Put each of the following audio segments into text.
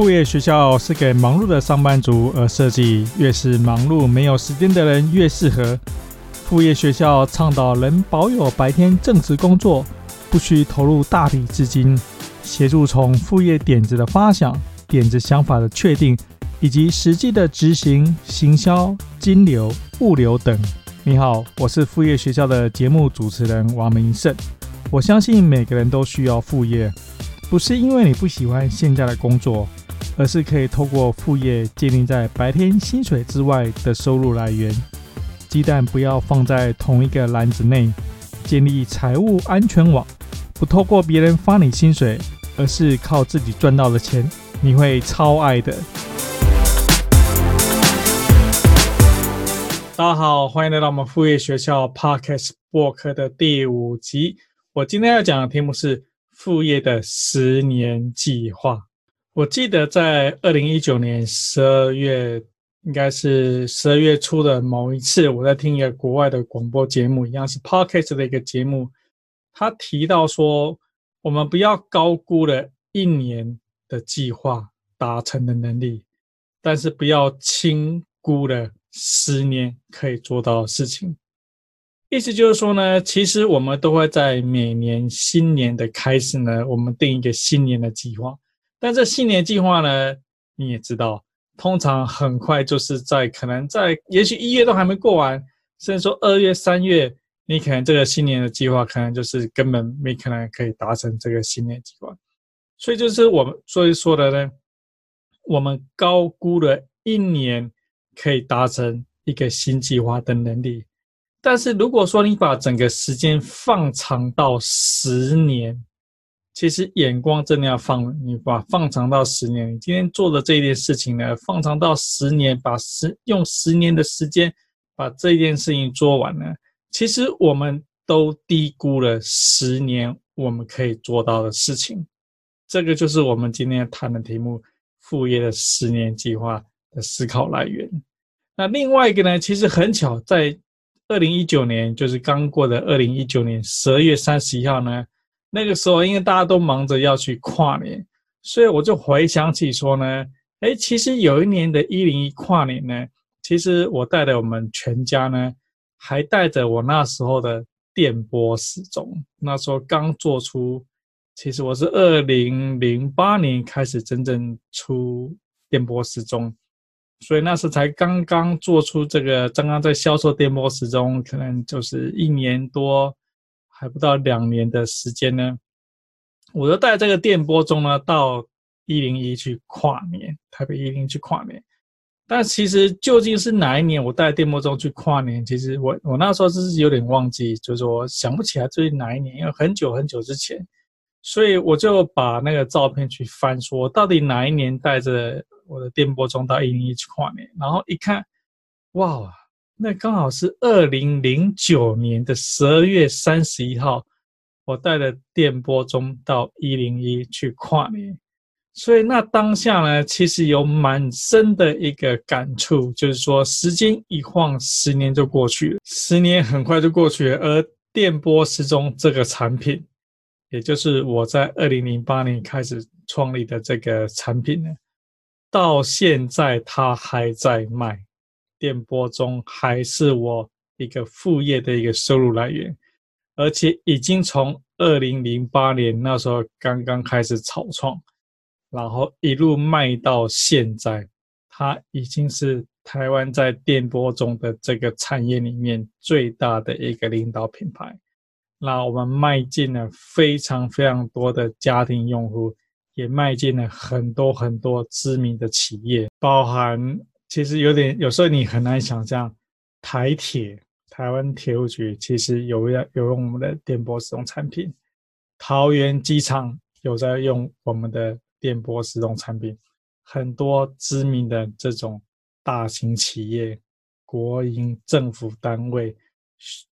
副业学校是给忙碌的上班族而设计，越是忙碌没有时间的人越适合。副业学校倡导能保有白天正职工作，不需投入大笔资金，协助从副业点子的发想、点子想法的确定，以及实际的执行、行销、金流、物流等。你好，我是副业学校的节目主持人王明胜。我相信每个人都需要副业，不是因为你不喜欢现在的工作。而是可以透过副业建立在白天薪水之外的收入来源。鸡蛋不要放在同一个篮子内，建立财务安全网。不透过别人发你薪水，而是靠自己赚到的钱，你会超爱的。大家好，欢迎来到我们副业学校 Podcast 播客的第五集。我今天要讲的题目是副业的十年计划。我记得在二零一九年十二月，应该是十二月初的某一次，我在听一个国外的广播节目，一样是 Podcast 的一个节目。他提到说，我们不要高估了一年的计划达成的能力，但是不要轻估了十年可以做到的事情。意思就是说呢，其实我们都会在每年新年的开始呢，我们定一个新年的计划。但这新年计划呢，你也知道，通常很快就是在可能在，也许一月都还没过完，甚至说二月、三月，你可能这个新年的计划可能就是根本没可能可以达成这个新年计划。所以就是我们所以说的呢，我们高估了一年可以达成一个新计划的能力。但是如果说你把整个时间放长到十年，其实眼光真的要放，你把放长到十年。你今天做的这件事情呢，放长到十年，把十用十年的时间把这件事情做完呢，其实我们都低估了十年我们可以做到的事情。这个就是我们今天谈的题目：副业的十年计划的思考来源。那另外一个呢，其实很巧，在二零一九年，就是刚过的二零一九年十二月三十一号呢。那个时候，因为大家都忙着要去跨年，所以我就回想起说呢，哎，其实有一年的一零一跨年呢，其实我带着我们全家呢，还带着我那时候的电波时钟。那时候刚做出，其实我是二零零八年开始真正出电波时钟，所以那时才刚刚做出这个，刚刚在销售电波时钟，可能就是一年多。还不到两年的时间呢，我就带这个电波钟呢到一零一去跨年，台北一零一去跨年。但其实究竟是哪一年我带电波钟去跨年？其实我我那时候是有点忘记，就是说想不起来这是哪一年，因为很久很久之前。所以我就把那个照片去翻，说到底哪一年带着我的电波钟到一零一去跨年？然后一看，哇！那刚好是二零零九年的十二月三十一号，我带着电波钟到一零一去跨年，所以那当下呢，其实有蛮深的一个感触，就是说时间一晃，十年就过去了，十年很快就过去了，而电波时钟这个产品，也就是我在二零零八年开始创立的这个产品呢，到现在它还在卖。电波中还是我一个副业的一个收入来源，而且已经从二零零八年那时候刚刚开始草创，然后一路卖到现在，它已经是台湾在电波中的这个产业里面最大的一个领导品牌。那我们迈进了非常非常多的家庭用户，也迈进了很多很多知名的企业，包含。其实有点，有时候你很难想象，台铁、台湾铁路局其实有要有用我们的电波时钟产品，桃园机场有在用我们的电波时钟产品，很多知名的这种大型企业、国营政府单位、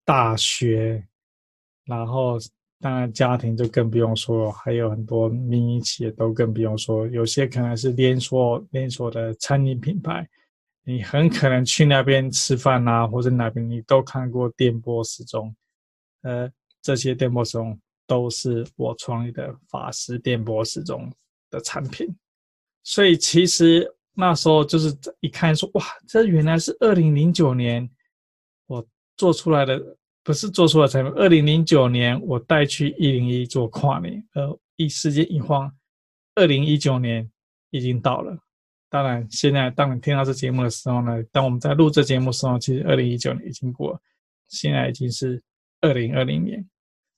大学，然后当然家庭就更不用说了，还有很多民营企业都更不用说，有些可能是连锁连锁的餐饮品牌。你很可能去那边吃饭啊，或者哪边你都看过电波时钟，呃，这些电波时钟都是我创立的法师电波时钟的产品，所以其实那时候就是一看说，哇，这原来是二零零九年我做出来的，不是做出来的产品。二零零九年我带去一零一做跨年，呃，一时间一晃，二零一九年已经到了。当然，现在当你听到这节目的时候呢，当我们在录这节目的时候，其实二零一九年已经过了，现在已经是二零二零年，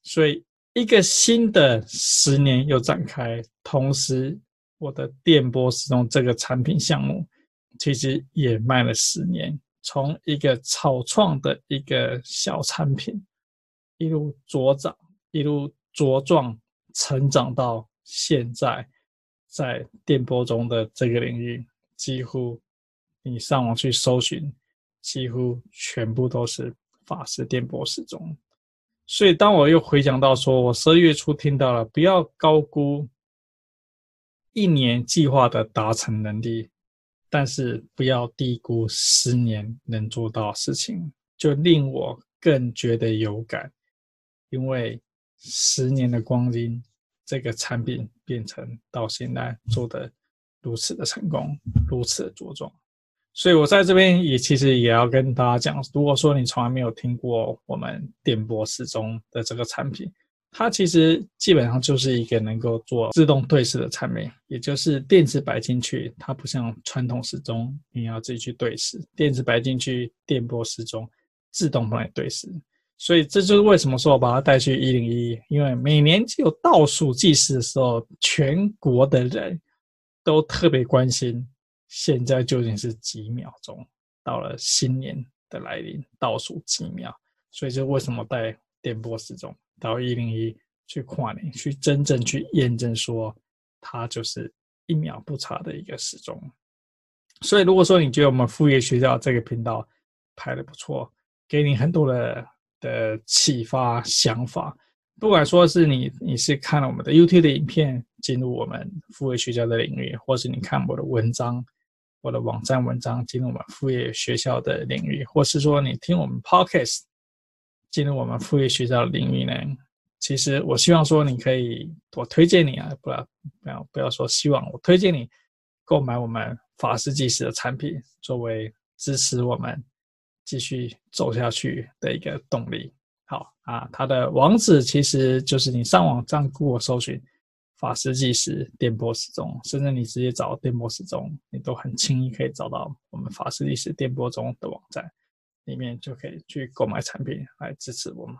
所以一个新的十年又展开。同时，我的电波时钟这个产品项目，其实也卖了十年，从一个草创的一个小产品，一路茁长，一路茁壮成长到现在。在电波中的这个领域，几乎你上网去搜寻，几乎全部都是法师电波时钟。所以，当我又回想到说，我十二月初听到了，不要高估一年计划的达成能力，但是不要低估十年能做到的事情，就令我更觉得有感，因为十年的光阴。这个产品变成到现在做得如此的成功，如此的茁壮，所以我在这边也其实也要跟大家讲，如果说你从来没有听过我们电波时钟的这个产品，它其实基本上就是一个能够做自动对时的产品，也就是电子摆进去，它不像传统时钟你要自己去对时，电子摆进去，电波时钟自动帮你对时。所以这就是为什么说我把它带去一零一，因为每年只有倒数计时的时候，全国的人都特别关心现在究竟是几秒钟，到了新年的来临，倒数几秒。所以就为什么带电波时钟到一零一去跨年，去真正去验证说它就是一秒不差的一个时钟。所以如果说你觉得我们副业学校这个频道拍的不错，给你很多的。的启发想法，不管说是你你是看了我们的 YouTube 的影片进入我们副业学校的领域，或是你看我的文章，我的网站文章进入我们副业学校的领域，或是说你听我们 Podcast 进入我们副业学校的领域呢？其实我希望说你可以，我推荐你啊，不要不要不要说希望，我推荐你购买我们法师计时的产品，作为支持我们。继续走下去的一个动力。好啊，它的网址其实就是你上网站 Google 搜寻“法师计时电波时钟”，甚至你直接找电波时钟，你都很轻易可以找到我们法师计时电波钟的网站，里面就可以去购买产品来支持我们。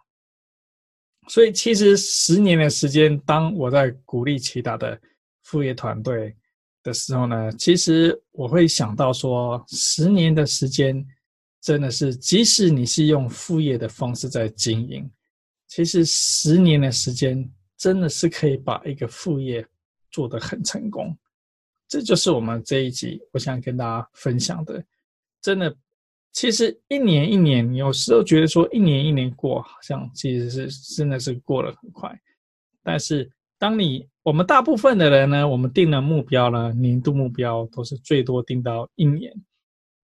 所以，其实十年的时间，当我在鼓励其他的副业团队的时候呢，其实我会想到说，十年的时间。真的是，即使你是用副业的方式在经营，其实十年的时间真的是可以把一个副业做得很成功。这就是我们这一集我想跟大家分享的。真的，其实一年一年，有时候觉得说一年一年过，好像其实是真的是过得很快。但是，当你我们大部分的人呢，我们定了目标呢，年度目标都是最多定到一年。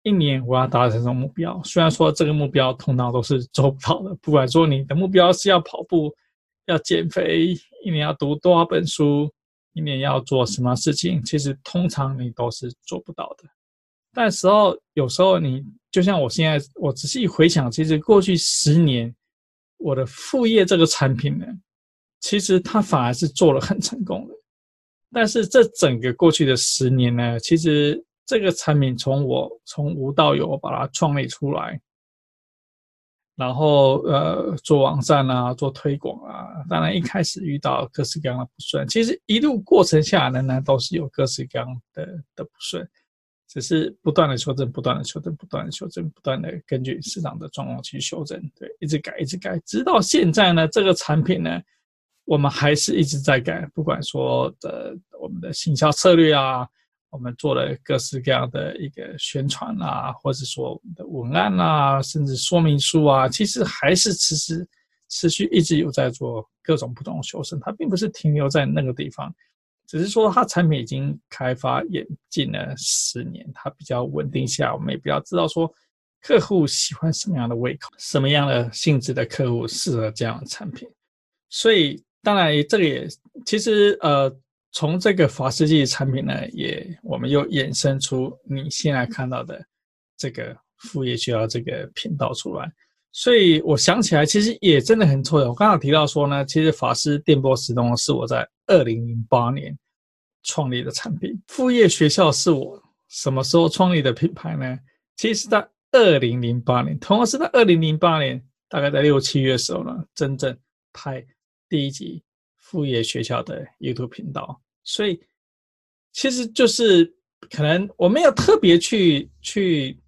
一年我要达成什么目标？虽然说这个目标通常都是做不到的，不管说你的目标是要跑步、要减肥，一年要读多少本书，一年要做什么事情，其实通常你都是做不到的。但时候有时候你就像我现在，我仔细回想，其实过去十年我的副业这个产品呢，其实它反而是做了很成功的。但是这整个过去的十年呢，其实。这个产品从我从无到有把它创立出来，然后呃做网站啊，做推广啊，当然一开始遇到各式各样的不顺，其实一路过程下来呢，都是有各式各样的的不顺，只是不断的修正，不断的修正，不断的修正，不断的根据市场的状况去修正，对，一直改，一直改，直到现在呢，这个产品呢，我们还是一直在改，不管说的我们的行销策略啊。我们做了各式各样的一个宣传啊，或者说我们的文案啊，甚至说明书啊，其实还是持续持续一直有在做各种不同的修正。它并不是停留在那个地方，只是说它产品已经开发演进了十年，它比较稳定下。我们也比较知道说客户喜欢什么样的胃口，什么样的性质的客户适合这样的产品。所以当然这个也其实呃。从这个法师季产品呢，也我们又衍生出你现在看到的这个副业学校这个频道出来。所以我想起来，其实也真的很错的。我刚刚提到说呢，其实法师电波时钟是我在二零零八年创立的产品，副业学校是我什么时候创立的品牌呢？其实，在二零零八年，同样是在二零零八年，大概在六七月的时候呢，真正拍第一集副业学校的 YouTube 频道。所以，其实就是可能我没有特别去去。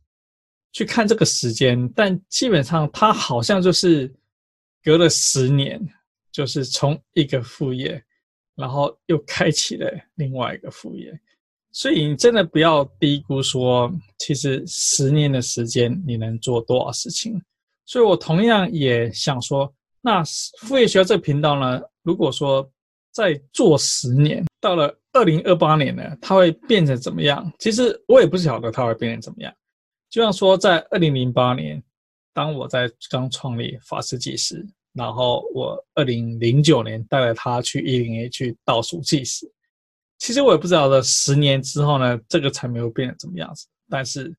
去看这个时间，但基本上它好像就是隔了十年，就是从一个副业，然后又开启了另外一个副业，所以你真的不要低估说，其实十年的时间你能做多少事情。所以我同样也想说，那副业学校这个频道呢，如果说再做十年，到了二零二八年呢，它会变成怎么样？其实我也不晓得它会变成怎么样。就像说，在二零零八年，当我在刚创立法师计时，然后我二零零九年带了他去一零 A 去倒数计时。其实我也不知道的，十年之后呢，这个产品会变成怎么样子。但是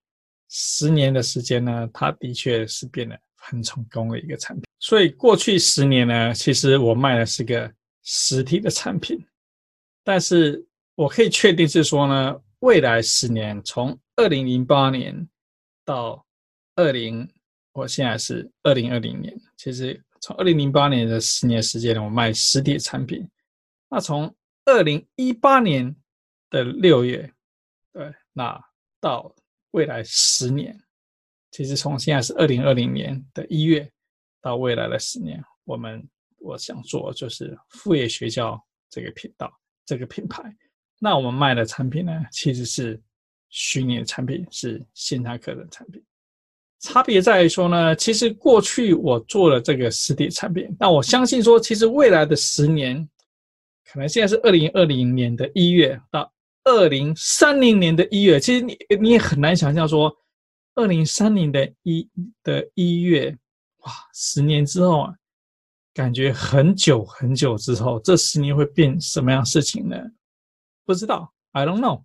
十年的时间呢，它的确是变得很成功的一个产品。所以过去十年呢，其实我卖的是个实体的产品，但是我可以确定是说呢，未来十年，从二零零八年。到二零，我现在是二零二零年。其实从二零零八年的十年时间，我卖实体产品。那从二零一八年的六月，对，那到未来十年，其实从现在是二零二零年的一月到未来的十年，我们我想做就是副业学校这个频道这个品牌。那我们卖的产品呢，其实是。虚拟的产品是线上课的产品，差别在于说呢，其实过去我做了这个实体产品，那我相信说，其实未来的十年，可能现在是二零二零年的一月到二零三零年的一月，其实你你也很难想象说，二零三零的一的一月，哇，十年之后啊，感觉很久很久之后，这十年会变什么样事情呢？不知道，I don't know。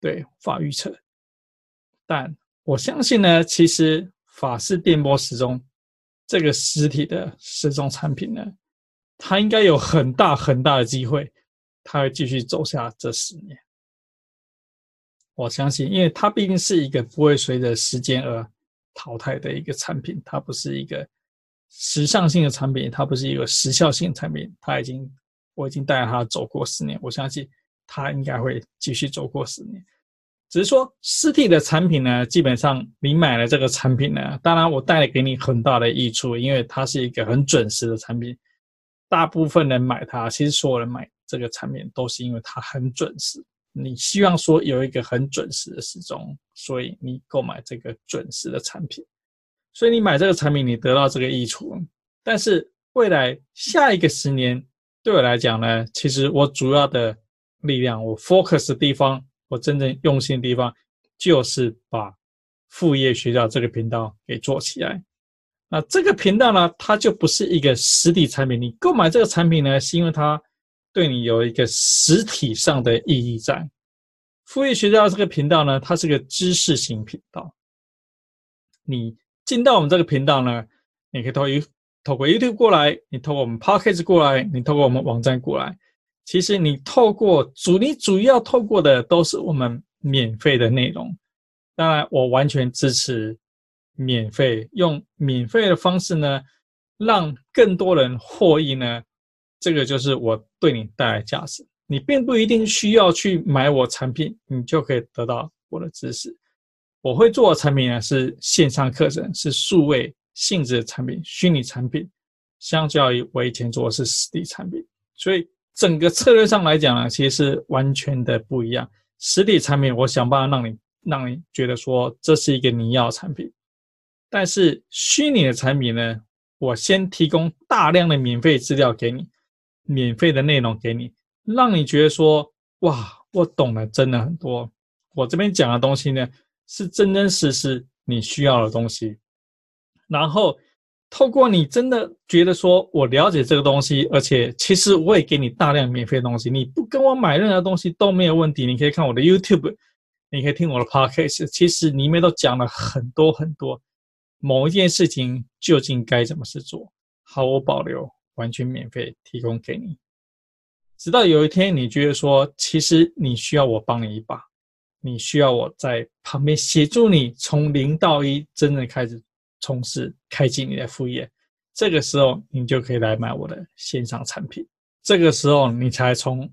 对，无法预测，但我相信呢，其实法式电波时钟这个实体的时钟产品呢，它应该有很大很大的机会，它会继续走下这十年。我相信，因为它毕竟是一个不会随着时间而淘汰的一个产品，它不是一个时尚性的产品，它不是一个时效性产品，它已经，我已经带着它走过十年，我相信。它应该会继续走过十年，只是说实体的产品呢，基本上你买了这个产品呢，当然我带来给你很大的益处，因为它是一个很准时的产品。大部分人买它，其实所有人买这个产品都是因为它很准时。你希望说有一个很准时的时钟，所以你购买这个准时的产品。所以你买这个产品，你得到这个益处。但是未来下一个十年，对我来讲呢，其实我主要的。力量，我 focus 的地方，我真正用心的地方，就是把副业学校这个频道给做起来。那这个频道呢，它就不是一个实体产品。你购买这个产品呢，是因为它对你有一个实体上的意义在。副业学校这个频道呢，它是个知识型频道。你进到我们这个频道呢，你可以透过透过 YouTube 过来，你透过我们 Podcast 过来，你透过我们网站过来。其实你透过主，你主要透过的都是我们免费的内容。当然，我完全支持免费，用免费的方式呢，让更多人获益呢。这个就是我对你带来价值。你并不一定需要去买我产品，你就可以得到我的知识。我会做的产品呢，是线上课程，是数位性质的产品，虚拟产品。相较于我以前做的是实体产品，所以。整个策略上来讲呢，其实是完全的不一样。实体产品，我想办法让你让你觉得说这是一个你要的产品，但是虚拟的产品呢，我先提供大量的免费资料给你，免费的内容给你，让你觉得说哇，我懂了，真的很多。我这边讲的东西呢，是真真实实你需要的东西。然后透过你真的觉得说我了解这个东西，而且其实我也给你大量免费的东西，你不跟我买任何东西都没有问题。你可以看我的 YouTube，你可以听我的 Podcast，其实里面都讲了很多很多某一件事情究竟该怎么去做，毫无保留，完全免费提供给你。直到有一天你觉得说，其实你需要我帮你一把，你需要我在旁边协助你从零到一真正开始。从事开启你的副业，这个时候你就可以来买我的线上产品。这个时候你才从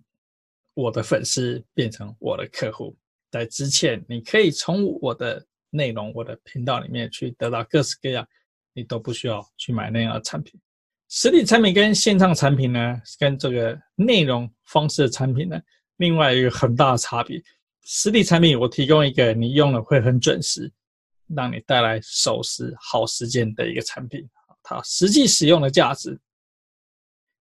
我的粉丝变成我的客户。在之前，你可以从我的内容、我的频道里面去得到各式各样，你都不需要去买那样的产品。实体产品跟线上产品呢，跟这个内容方式的产品呢，另外一个很大的差别。实体产品我提供一个你用了会很准时。让你带来守时好时间的一个产品，它实际使用的价值。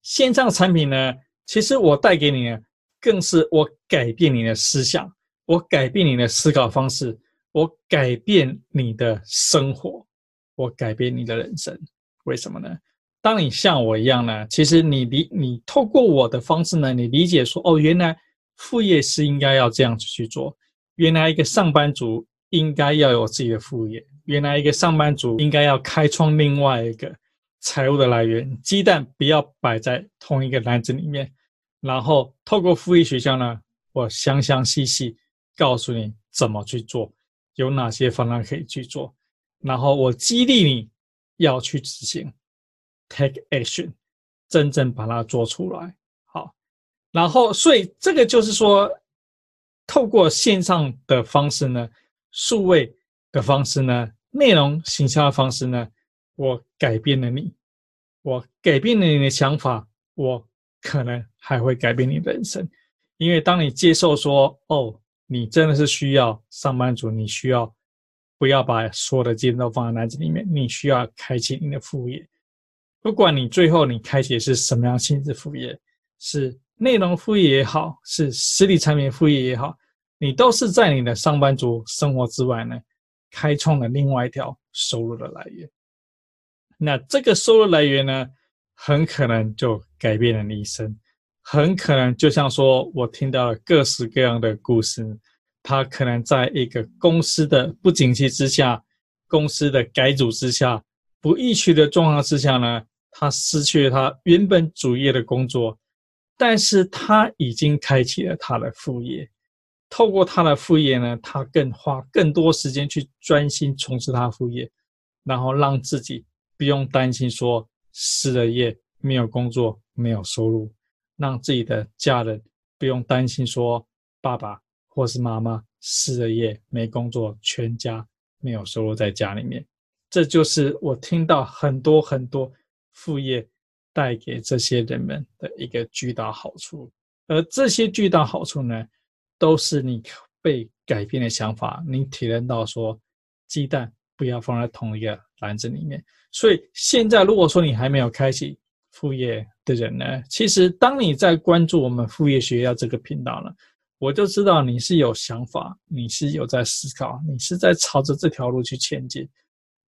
线上产品呢，其实我带给你呢，更是我改变你的思想，我改变你的思考方式，我改变你的生活，我改变你的人生。为什么呢？当你像我一样呢，其实你理你透过我的方式呢，你理解说，哦，原来副业是应该要这样子去做，原来一个上班族。应该要有自己的副业。原来一个上班族应该要开创另外一个财务的来源，鸡蛋不要摆在同一个篮子里面。然后透过副业学校呢，我详详细细告诉你怎么去做，有哪些方案可以去做。然后我激励你要去执行，take action，真正把它做出来。然后所以这个就是说，透过线上的方式呢。数位的方式呢，内容行销的方式呢，我改变了你，我改变了你的想法，我可能还会改变你的人生，因为当你接受说，哦，你真的是需要上班族，你需要不要把所有的精力都放在篮子里面，你需要开启你的副业，不管你最后你开启是什么样性质副业，是内容副业也好，是实体产品副业也好。你都是在你的上班族生活之外呢，开创了另外一条收入的来源。那这个收入来源呢，很可能就改变了你一生。很可能就像说我听到了各式各样的故事，他可能在一个公司的不景气之下，公司的改组之下，不易取的状况之下呢，他失去了他原本主业的工作，但是他已经开启了他的副业。透过他的副业呢，他更花更多时间去专心从事他的副业，然后让自己不用担心说失了业没有工作没有收入，让自己的家人不用担心说爸爸或是妈妈失了业没工作，全家没有收入在家里面。这就是我听到很多很多副业带给这些人们的一个巨大好处，而这些巨大好处呢，都是你被改变的想法，你体验到说，鸡蛋不要放在同一个篮子里面。所以现在，如果说你还没有开启副业的人呢，其实当你在关注我们副业学校这个频道呢，我就知道你是有想法，你是有在思考，你是在朝着这条路去前进，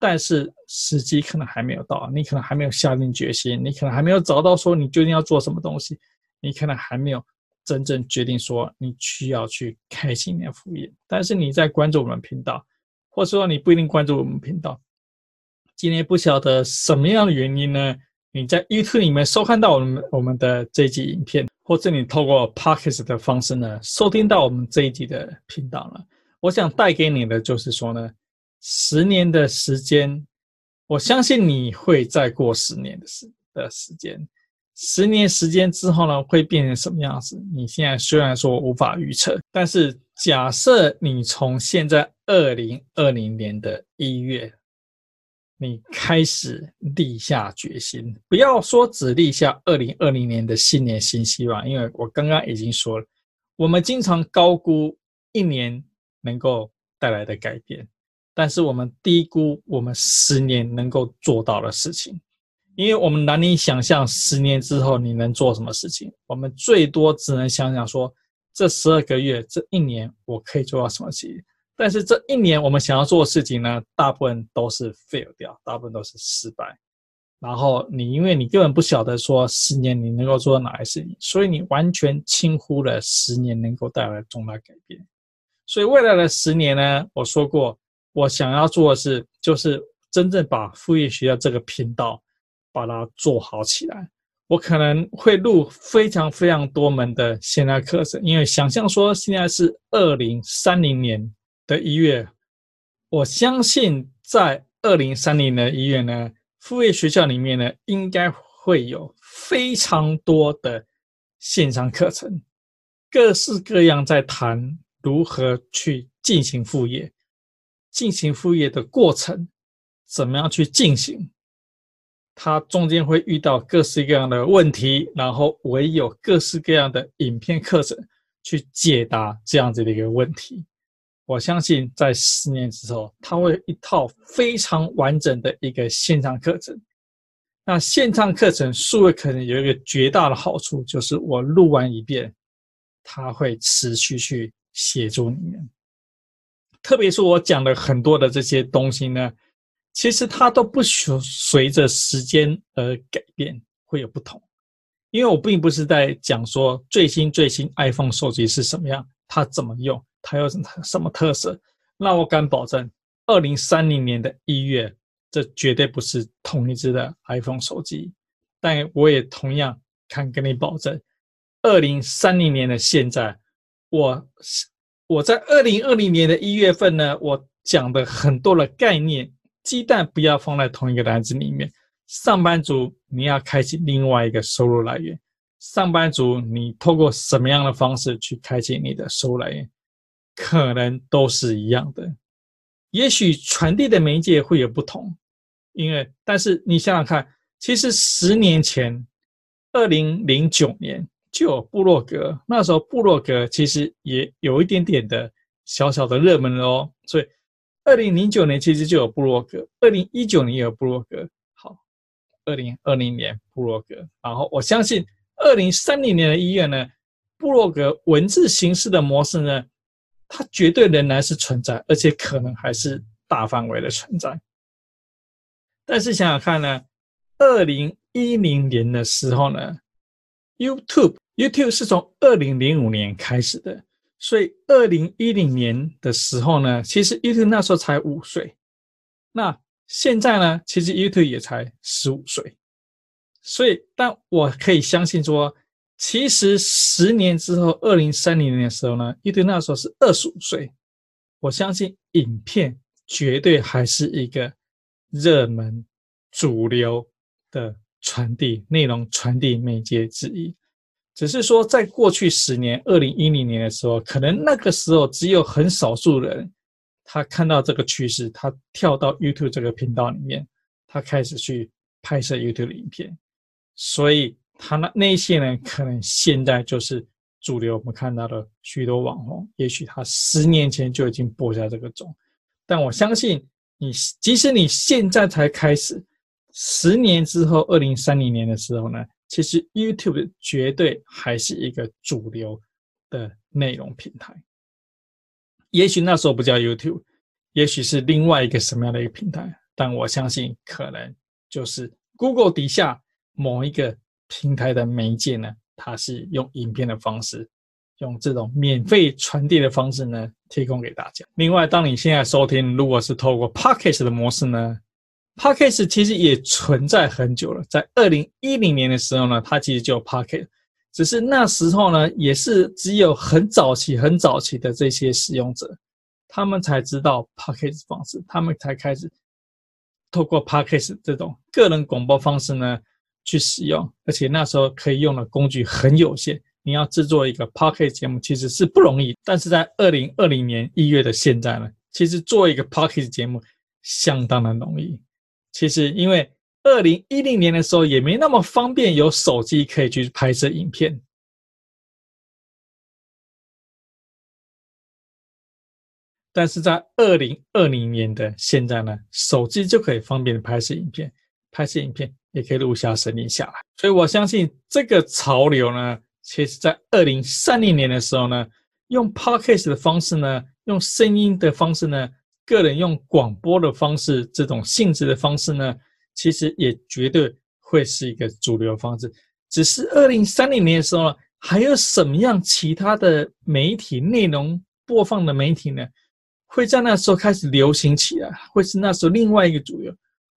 但是时机可能还没有到，你可能还没有下定决心，你可能还没有找到说你究竟要做什么东西，你可能还没有。真正决定说你需要去开启你的副业，但是你在关注我们频道，或者说你不一定关注我们频道，今天不晓得什么样的原因呢？你在 YouTube 里面收看到我们我们的这一集影片，或者你透过 Podcast 的方式呢收听到我们这一集的频道了。我想带给你的就是说呢，十年的时间，我相信你会再过十年的时的时间。十年时间之后呢，会变成什么样子？你现在虽然说无法预测，但是假设你从现在二零二零年的一月，你开始立下决心，不要说只立下二零二零年的新年新希望，因为我刚刚已经说了，我们经常高估一年能够带来的改变，但是我们低估我们十年能够做到的事情。因为我们难以想象十年之后你能做什么事情，我们最多只能想想说，这十二个月、这一年我可以做到什么事情。但是这一年我们想要做的事情呢，大部分都是 fail 掉，大部分都是失败。然后你因为你根本不晓得说十年你能够做到哪些事情，所以你完全轻忽了十年能够带来重大改变。所以未来的十年呢，我说过，我想要做的是，就是真正把副业学校这个频道把它做好起来。我可能会录非常非常多门的线上课程，因为想象说现在是二零三零年的一月，我相信在二零三零的一月呢，副业学校里面呢，应该会有非常多的线上课程，各式各样在谈如何去进行副业，进行副业的过程，怎么样去进行。它中间会遇到各式各样的问题，然后唯有各式各样的影片课程去解答这样子的一个问题。我相信在十年之后，它会有一套非常完整的一个线上课程。那线上课程数位可能有一个绝大的好处，就是我录完一遍，它会持续去协助你们。特别是我讲的很多的这些东西呢。其实它都不随随着时间而改变，会有不同。因为我并不是在讲说最新最新 iPhone 手机是什么样，它怎么用，它有什么什么特色。那我敢保证，二零三零年的一月，这绝对不是同一只的 iPhone 手机。但我也同样敢跟你保证，二零三零年的现在，我我在二零二零年的一月份呢，我讲的很多的概念。鸡蛋不要放在同一个篮子里面。上班族，你要开启另外一个收入来源。上班族，你透过什么样的方式去开启你的收入来源，可能都是一样的。也许传递的媒介会有不同，因为，但是你想想看，其实十年前，二零零九年就有部落格，那时候部落格其实也有一点点的小小的热门哦，所以。二零零九年其实就有部落格，二零一九年有部落格。好，二零二零年部落格，然后我相信二零三零年的医院呢，部落格文字形式的模式呢，它绝对仍然是存在，而且可能还是大范围的存在。但是想想看呢，二零一零年的时候呢，YouTube YouTube 是从二零零五年开始的。所以，二零一零年的时候呢，其实 YouTube 那时候才五岁。那现在呢，其实 YouTube 也才十五岁。所以，但我可以相信说，其实十年之后，二零三零年的时候呢，YouTube 那时候是二十五岁。我相信影片绝对还是一个热门、主流的传递内容传递媒介之一。只是说，在过去十年，二零一零年的时候，可能那个时候只有很少数人，他看到这个趋势，他跳到 YouTube 这个频道里面，他开始去拍摄 YouTube 的影片，所以他那那些人可能现在就是主流。我们看到的许多网红，也许他十年前就已经播下这个种，但我相信你，即使你现在才开始，十年之后，二零三零年的时候呢？其实 YouTube 绝对还是一个主流的内容平台。也许那时候不叫 YouTube，也许是另外一个什么样的一个平台，但我相信可能就是 Google 底下某一个平台的媒介呢，它是用影片的方式，用这种免费传递的方式呢，提供给大家。另外，当你现在收听，如果是透过 Podcast 的模式呢？Podcast 其实也存在很久了，在二零一零年的时候呢，它其实就有 Podcast，只是那时候呢，也是只有很早期、很早期的这些使用者，他们才知道 Podcast 方式，他们才开始透过 Podcast 这种个人广播方式呢去使用，而且那时候可以用的工具很有限，你要制作一个 Podcast 节目其实是不容易，但是在二零二零年一月的现在呢，其实做一个 Podcast 节目相当的容易。其实，因为二零一零年的时候也没那么方便，有手机可以去拍摄影片。但是在二零二零年的现在呢，手机就可以方便的拍摄影片，拍摄影片也可以录下声音下来。所以我相信这个潮流呢，其实在二零三零年的时候呢，用 Podcast 的方式呢，用声音的方式呢。个人用广播的方式，这种性质的方式呢，其实也绝对会是一个主流方式。只是二零三零年的时候呢，还有什么样其他的媒体内容播放的媒体呢？会在那时候开始流行起来，会是那时候另外一个主流。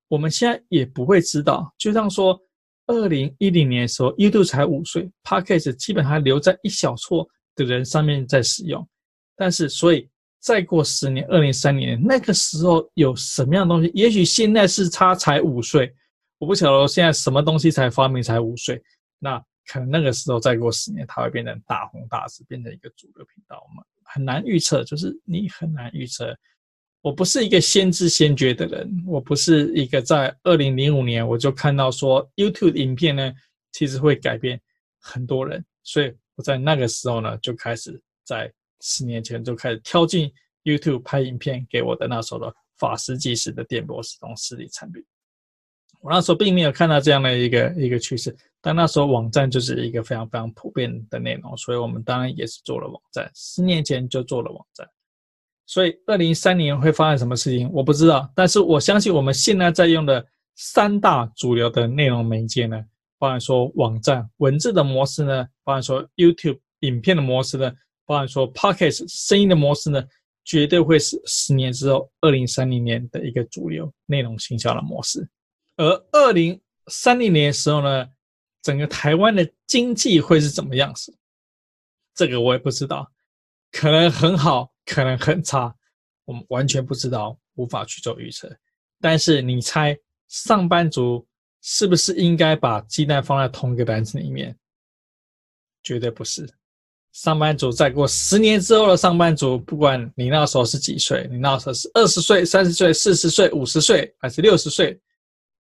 我们现在也不会知道。就像说，二零一零年的时候，YouTube 才五岁，Podcast 基本还留在一小撮的人上面在使用。但是，所以再过十年，二零三年那个时候有什么样的东西？也许现在是他才五岁，我不晓得现在什么东西才发明才五岁。那可能那个时候再过十年，它会变成大红大紫，变成一个主流频道嘛。很难预测，就是你很难预测。我不是一个先知先觉的人，我不是一个在二零零五年我就看到说 YouTube 影片呢，其实会改变很多人，所以我在那个时候呢，就开始在十年前就开始跳进 YouTube 拍影片给我的那时候的法师计时的电波时钟实力产品。我那时候并没有看到这样的一个一个趋势。但那时候网站就是一个非常非常普遍的内容，所以我们当然也是做了网站。十年前就做了网站，所以二零三年会发生什么事情，我不知道。但是我相信我们现在在用的三大主流的内容媒介呢，包含说网站文字的模式呢，包含说 YouTube 影片的模式呢，包含说 Podcast 声音的模式呢，绝对会是十年之后二零三零年的一个主流内容行销的模式。而二零三零年的时候呢，整个台湾的经济会是怎么样子？这个我也不知道，可能很好，可能很差，我们完全不知道，无法去做预测。但是你猜，上班族是不是应该把鸡蛋放在同一个篮子里面？绝对不是。上班族再过十年之后的上班族，不管你那时候是几岁，你那时候是二十岁、三十岁、四十岁、五十岁还是六十岁，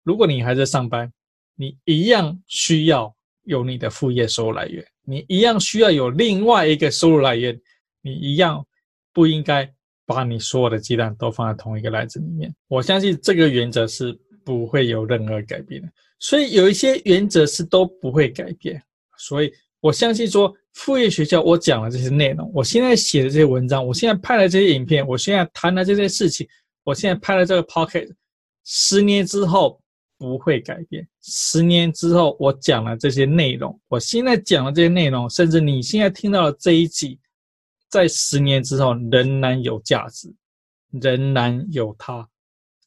如果你还在上班，你一样需要有你的副业收入来源，你一样需要有另外一个收入来源，你一样不应该把你所有的鸡蛋都放在同一个篮子里面。我相信这个原则是不会有任何改变的，所以有一些原则是都不会改变。所以我相信说，副业学校我讲的这些内容，我现在写的这些文章，我现在拍的这些影片，我现在谈的这些事情，我现在拍的这个 Pocket，十年之后。不会改变。十年之后，我讲了这些内容，我现在讲的这些内容，甚至你现在听到的这一集，在十年之后仍然有价值，仍然有它。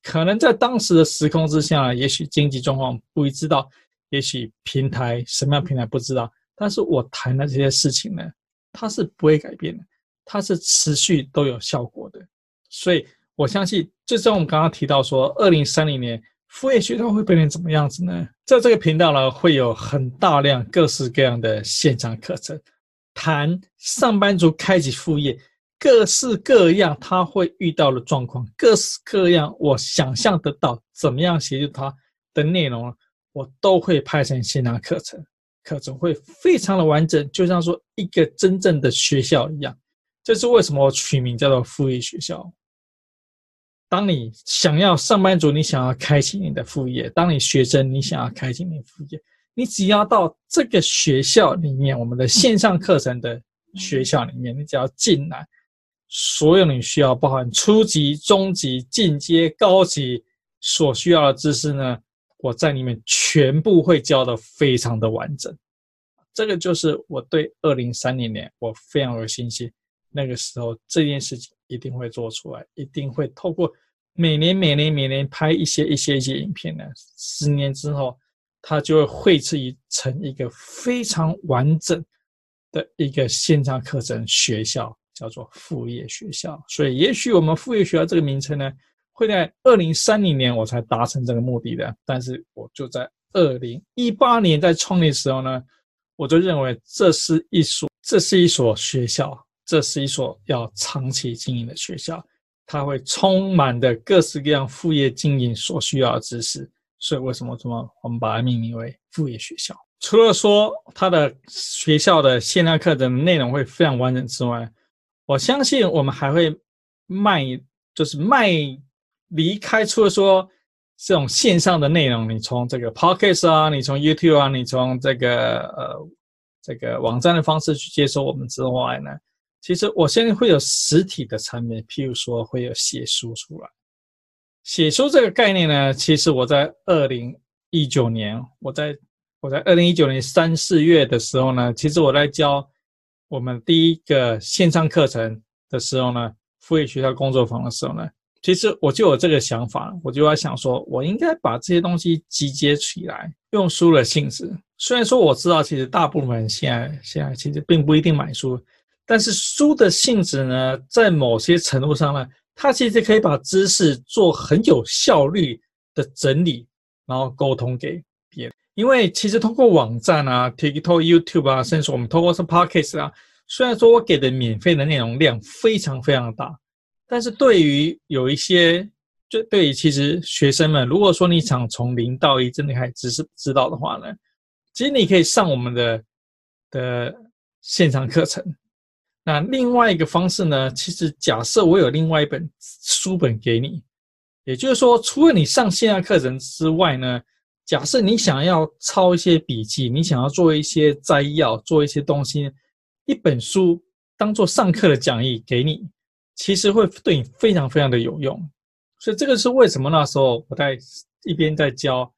可能在当时的时空之下，也许经济状况不知道，也许平台什么样平台不知道，但是我谈的这些事情呢，它是不会改变的，它是持续都有效果的。所以我相信，就像我们刚刚提到说，二零三零年。副业学校会变成怎么样子呢？在这个频道呢，会有很大量各式各样的线上课程，谈上班族开启副业，各式各样他会遇到的状况，各式各样我想象得到怎么样协助他的内容，我都会拍成线上课程，课程会非常的完整，就像说一个真正的学校一样。这是为什么我取名叫做副业学校。当你想要上班族，你想要开启你的副业；当你学生，你想要开启你的副业，你只要到这个学校里面，我们的线上课程的学校里面，你只要进来，所有你需要，包含初级、中级、进阶、高级所需要的知识呢，我在里面全部会教得非常的完整。这个就是我对二零三零年我非常有信心，那个时候这件事情。一定会做出来，一定会透过每年、每年、每年拍一些、一些、一些影片呢。十年之后，它就会汇制成一个非常完整的一个线上课程学校，叫做副业学校。所以，也许我们副业学校这个名称呢，会在二零三零年我才达成这个目的的。但是，我就在二零一八年在创立的时候呢，我就认为这是一所，这是一所学校。这是一所要长期经营的学校，它会充满的各式各样副业经营所需要的知识。所以为什么这么我们把它命名为副业学校？除了说它的学校的线上课程内容会非常完整之外，我相信我们还会卖，就是卖离开。除了说这种线上的内容，你从这个 Podcast 啊，你从 YouTube 啊，你从这个呃这个网站的方式去接收我们之外呢，其实我现在会有实体的产品，譬如说会有写书出来，写书这个概念呢，其实我在二零一九年，我在我在二零一九年三四月的时候呢，其实我在教我们第一个线上课程的时候呢，副业学校工作坊的时候呢，其实我就有这个想法，我就在想说，我应该把这些东西集结起来，用书的性质。虽然说我知道，其实大部分人现在现在其实并不一定买书，但是书的性质呢，在某些程度上呢，它其实可以把知识做很有效率的整理，然后沟通给别人。因为其实通过网站啊、TikTok、YouTube 啊，甚至我们通过是 Podcast 啊，虽然说我给的免费的内容量非常非常大，但是对于有一些，就对于其实学生们，如果说你想从零到一真的开始知识知道的话呢，其实你可以上我们的的线上课程。那另外一个方式呢，其实假设我有另外一本书本给你，也就是说，除了你上线上课程之外呢，假设你想要抄一些笔记，你想要做一些摘要，做一些东西，一本书当做上课的讲义给你，其实会对你非常非常的有用。所以这个是为什么那时候我在一边在教。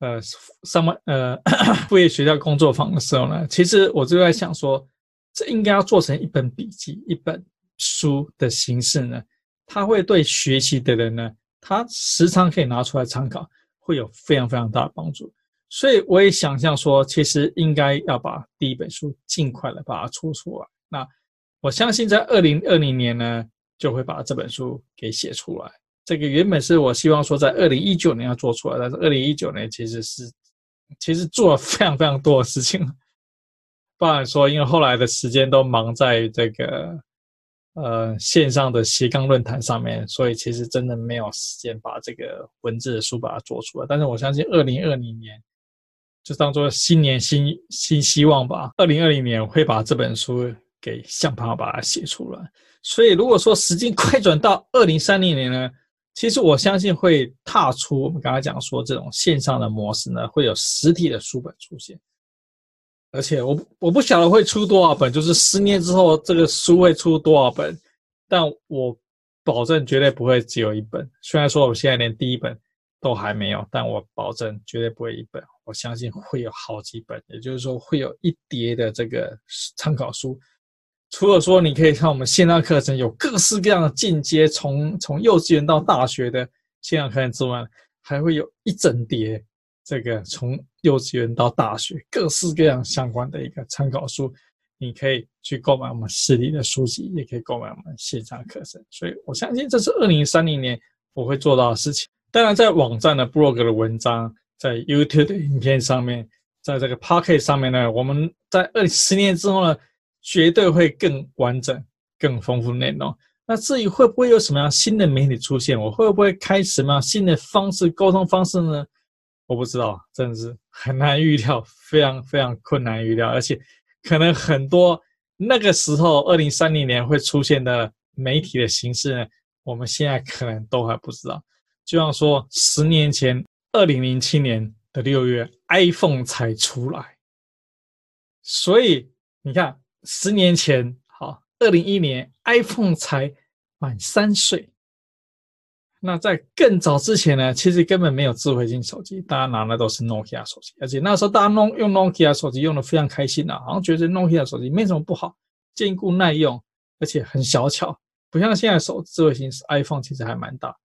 呃，上班呃，副业学校工作坊的时候呢，其实我就在想说，这应该要做成一本笔记、一本书的形式呢，它会对学习的人呢，他时常可以拿出来参考，会有非常非常大的帮助。所以我也想象说，其实应该要把第一本书尽快的把它出出来。那我相信在二零二零年呢，就会把这本书给写出来。这个原本是我希望说在二零一九年要做出来，但是二零一九年其实是其实做了非常非常多的事情，不然说因为后来的时间都忙在这个呃线上的斜杠论坛上面，所以其实真的没有时间把这个文字的书把它做出来。但是我相信二零二零年就当做新年新新希望吧，二零二零年会把这本书给想办法把它写出来。所以如果说时间快转到二零三零年呢？其实我相信会踏出我们刚才讲说这种线上的模式呢，会有实体的书本出现，而且我我不晓得会出多少本，就是十年之后这个书会出多少本，但我保证绝对不会只有一本。虽然说我现在连第一本都还没有，但我保证绝对不会一本，我相信会有好几本，也就是说会有一叠的这个参考书。除了说你可以看我们线上课程有各式各样的进阶，从从幼稚园到大学的线上课程之外，还会有一整叠这个从幼稚园到大学各式各样相关的一个参考书，你可以去购买我们实体的书籍，也可以购买我们线上课程。所以我相信这是二零三零年我会做到的事情。当然，在网站的 blog 的文章，在 YouTube 的影片上面，在这个 Podcast 上面呢，我们在二零十年之后呢。绝对会更完整、更丰富内容。那至于会不会有什么样新的媒体出现，我会不会开什么样新的方式沟通方式呢？我不知道，真的是很难预料，非常非常困难预料。而且可能很多那个时候，二零三零年会出现的媒体的形式呢，我们现在可能都还不知道。就像说，十年前，二零零七年的六月，iPhone 才出来，所以你看。十年前，好，二零一一年，iPhone 才满三岁。那在更早之前呢，其实根本没有智慧型手机，大家拿的都是 Nokia 手机，而且那时候大家弄用 Nokia 手机用的非常开心啊，好像觉得 Nokia 手机没什么不好，坚固耐用，而且很小巧，不像现在手智慧型 iPhone 其实还蛮大。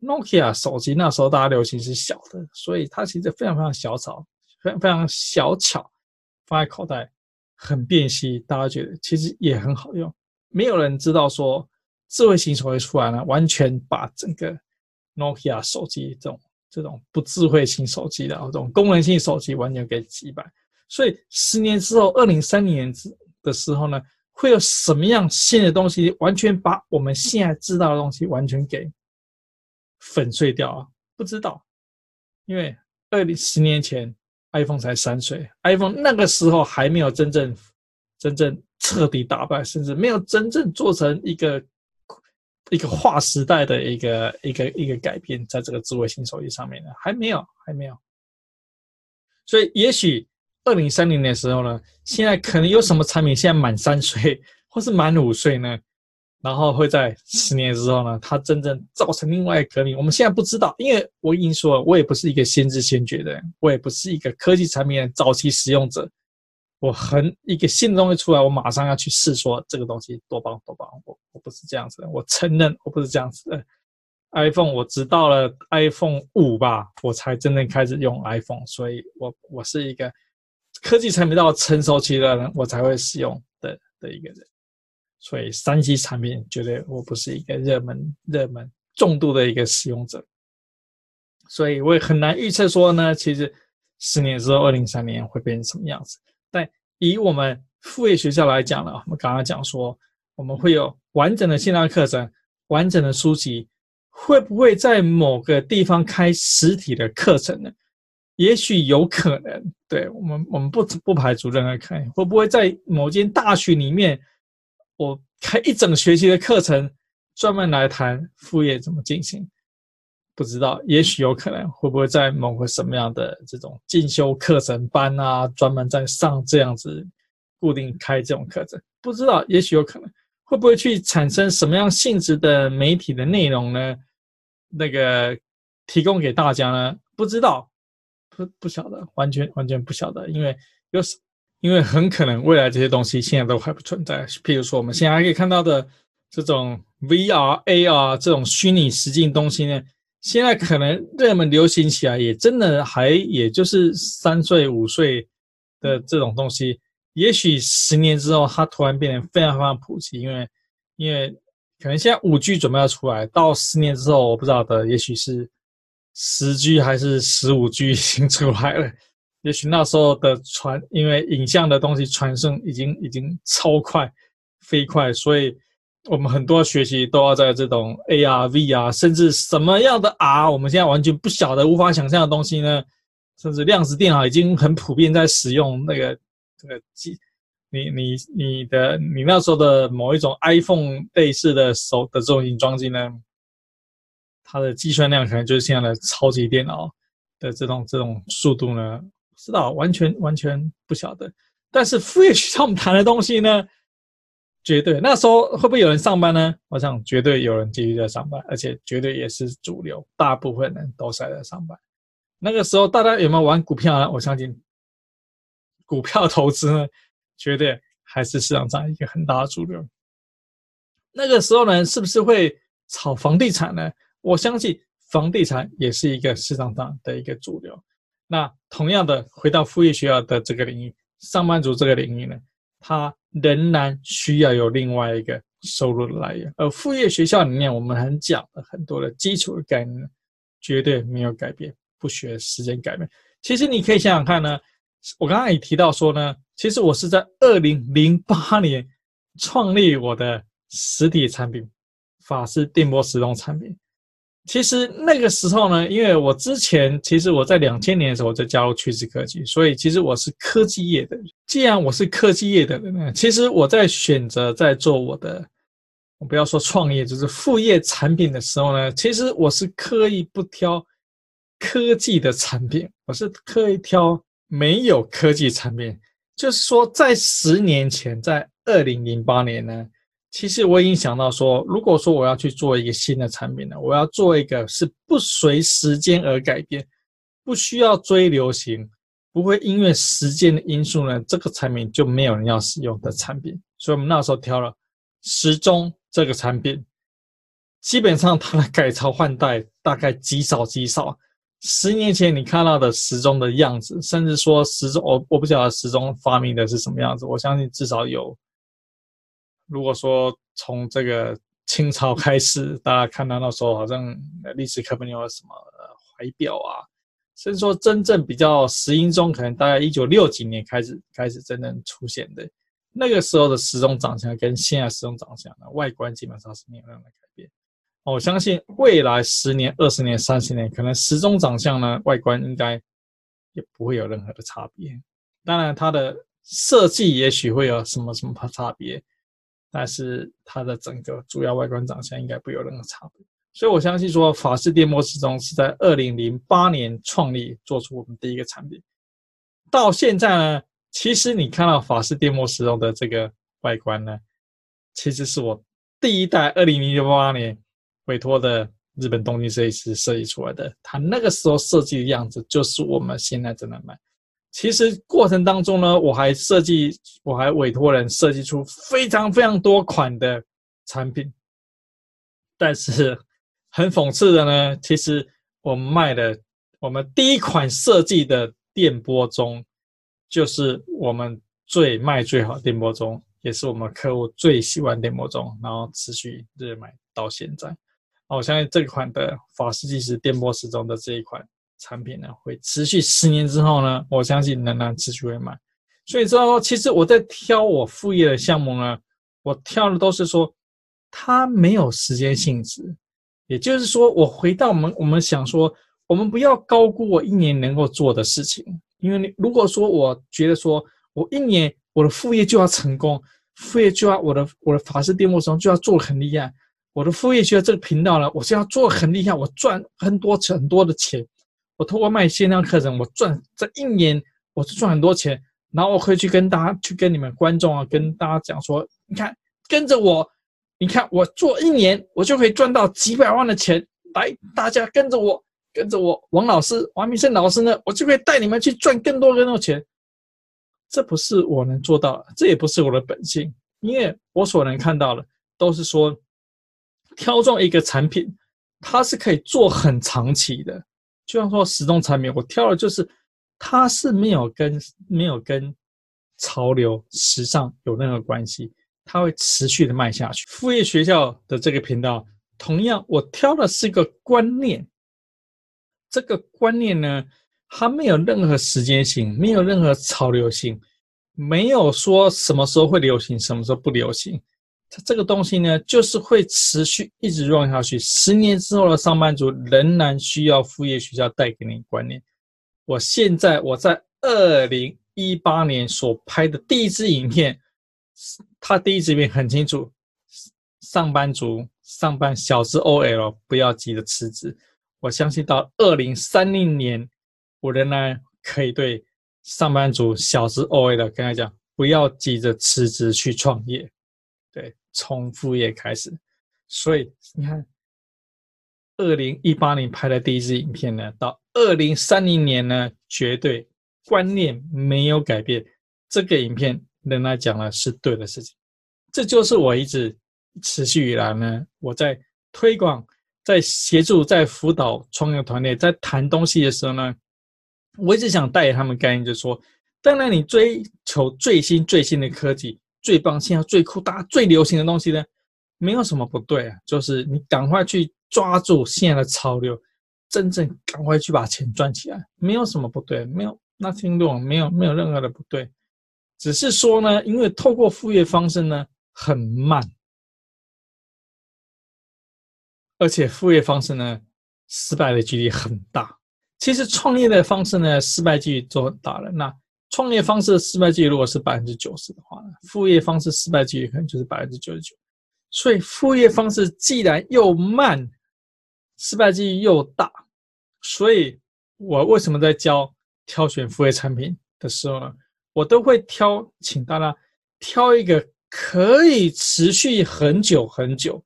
Nokia 手机那时候大家流行是小的，所以它其实非常非常小巧，非常非常小巧，放在口袋。很便携，大家觉得其实也很好用。没有人知道说智慧型手机出来了，完全把整个 Nokia 手机这种这种不智慧型手机的这种功能性手机完全给击败。所以十年之后，二零三零年之的时候呢，会有什么样新的东西，完全把我们现在知道的东西完全给粉碎掉啊？不知道，因为二零十年前。iPhone 才三岁，iPhone 那个时候还没有真正、真正彻底打败，甚至没有真正做成一个一个划时代的一个一个一个改变，在这个智慧型手机上面呢，还没有，还没有。所以，也许二零三零年的时候呢，现在可能有什么产品现在满三岁或是满五岁呢？然后会在十年之后呢，它真正造成另外一个革命。我们现在不知道，因为我已经说了，我也不是一个先知先觉的人，我也不是一个科技产品的早期使用者。我很一个新的东西出来，我马上要去试说这个东西多棒多棒。我我不是这样子的，我承认我不是这样子的。iPhone 我直到了 iPhone 五吧，我才真正开始用 iPhone，所以我我是一个科技产品到成熟期的人，我才会使用的的一个人。所以三 C 产品绝对我不是一个热门、热门、重度的一个使用者，所以我也很难预测说呢，其实十年之后，二零三年会变成什么样子。但以我们副业学校来讲呢，我们刚刚讲说，我们会有完整的线上课程、完整的书籍，会不会在某个地方开实体的课程呢？也许有可能，对我们，我们不不排除任何可能，会不会在某间大学里面？我开一整学期的课程，专门来谈副业怎么进行，不知道，也许有可能，会不会在某个什么样的这种进修课程班啊，专门在上这样子固定开这种课程，不知道，也许有可能，会不会去产生什么样性质的媒体的内容呢？那个提供给大家呢？不知道，不不晓得，完全完全不晓得，因为有。因为很可能未来这些东西现在都还不存在，譬如说我们现在还可以看到的这种 VR、AR 这种虚拟实境东西呢，现在可能热门流行起来也真的还也就是三岁五岁的这种东西，也许十年之后它突然变得非常非常普及，因为因为可能现在五 G 准备要出来，到十年之后我不知道的，也许是十 G 还是十五 G 已经出来了。也许那时候的传，因为影像的东西传送已经已经超快、飞快，所以我们很多学习都要在这种 AR、VR，甚至什么样的 R，我们现在完全不晓得、无法想象的东西呢？甚至量子电脑已经很普遍在使用那个这个机，你你你的你那时候的某一种 iPhone 类似的手的这种影装机呢，它的计算量可能就是现在的超级电脑的这种这种速度呢。知道完全完全不晓得，但是副业学校我们谈的东西呢，绝对那时候会不会有人上班呢？我想绝对有人继续在上班，而且绝对也是主流，大部分人都是在上班。那个时候大家有没有玩股票呢？我相信股票投资呢，绝对还是市场上一个很大的主流。那个时候呢，是不是会炒房地产呢？我相信房地产也是一个市场上的一个主流。那同样的，回到副业学校的这个领域，上班族这个领域呢，他仍然需要有另外一个收入的来源。而副业学校里面，我们很讲的很多的基础的概念，绝对没有改变，不学时间改变。其实你可以想想看呢，我刚刚也提到说呢，其实我是在二零零八年创立我的实体产品——法式电波时钟产品。其实那个时候呢，因为我之前其实我在两千年的时候我就加入趋势科技，所以其实我是科技业的人。既然我是科技业的人呢，其实我在选择在做我的，我不要说创业，就是副业产品的时候呢，其实我是刻意不挑科技的产品，我是刻意挑没有科技产品。就是说，在十年前，在二零零八年呢。其实我已经想到说，如果说我要去做一个新的产品呢，我要做一个是不随时间而改变，不需要追流行，不会因为时间的因素呢，这个产品就没有人要使用的产品。所以我们那时候挑了时钟这个产品，基本上它的改朝换代大概极少极少。十年前你看到的时钟的样子，甚至说时钟，我我不晓得时钟发明的是什么样子，我相信至少有。如果说从这个清朝开始，大家看到那时候好像历史课本有什么怀表啊，甚至说真正比较时英钟，可能大概一九六几年开始开始真正出现的，那个时候的时钟长相跟现在时钟长相的外观基本上是没有任何改变。我相信未来十年、二十年、三十年，可能时钟长相呢外观应该也不会有任何的差别。当然，它的设计也许会有什么什么差别。但是它的整个主要外观长相应该不有任何差别，所以我相信说法式电波时钟是在二零零八年创立，做出我们第一个产品。到现在呢，其实你看到法式电波时钟的这个外观呢，其实是我第一代二零零八年委托的日本东京设计师设计出来的，他那个时候设计的样子就是我们现在正在卖。其实过程当中呢，我还设计，我还委托人设计出非常非常多款的产品，但是很讽刺的呢，其实我们卖的，我们第一款设计的电波钟，就是我们最卖最好的电波钟，也是我们客户最喜欢电波钟，然后持续热卖到现在。我相信这款的法式计时电波时钟的这一款。产品呢，会持续十年之后呢，我相信仍然持续会卖。所以说，其实我在挑我副业的项目呢，我挑的都是说它没有时间性质。也就是说，我回到我们我们想说，我们不要高估我一年能够做的事情。因为你如果说我觉得说我一年我的副业就要成功，副业就要我的我的法式电波时钟就要做得很厉害，我的副业学这个频道呢，我就要做很厉害，我赚很多很多的钱。我通过卖线上课程，我赚这一年，我就赚很多钱，然后我可以去跟大家，去跟你们观众啊，跟大家讲说，你看，跟着我，你看我做一年，我就可以赚到几百万的钱。来，大家跟着我，跟着我，王老师，王明胜老师呢，我就可以带你们去赚更多更多钱。这不是我能做到的，这也不是我的本性，因为我所能看到的都是说，挑中一个产品，它是可以做很长期的。就像说时钟产品，我挑的就是它是没有跟没有跟潮流时尚有任何关系，它会持续的卖下去。副业学校的这个频道，同样我挑的是一个观念，这个观念呢，它没有任何时间性，没有任何潮流性，没有说什么时候会流行，什么时候不流行。它这个东西呢，就是会持续一直转下去。十年之后的上班族仍然需要副业学校带给你观念。我现在我在二零一八年所拍的第一支影片，它第一支影片很清楚：上班族上班小资 OL 不要急着辞职。我相信到二零三零年，我仍然可以对上班族小资 OL 跟他讲，不要急着辞职去创业。从副业开始，所以你看，二零一八年拍的第一支影片呢，到二零三零年呢，绝对观念没有改变。这个影片仍然讲的是对的事情，这就是我一直持续以来呢，我在推广、在协助、在辅导创业团队，在谈东西的时候呢，我一直想带给他们概念，就是说，当然你追求最新最新的科技。最棒，现在最酷，大家最流行的东西呢，没有什么不对啊，就是你赶快去抓住现在的潮流，真正赶快去把钱赚起来，没有什么不对，没有 nothing wrong，没有没有任何的不对，只是说呢，因为透过副业方式呢很慢，而且副业方式呢失败的几率很大。其实创业的方式呢失败几率都很大了，那。创业方式的失败几率如果是百分之九十的话，副业方式失败几率可能就是百分之九十九。所以副业方式既然又慢，失败几率又大，所以我为什么在教挑选副业产品的时候呢，我都会挑，请大家挑一个可以持续很久很久，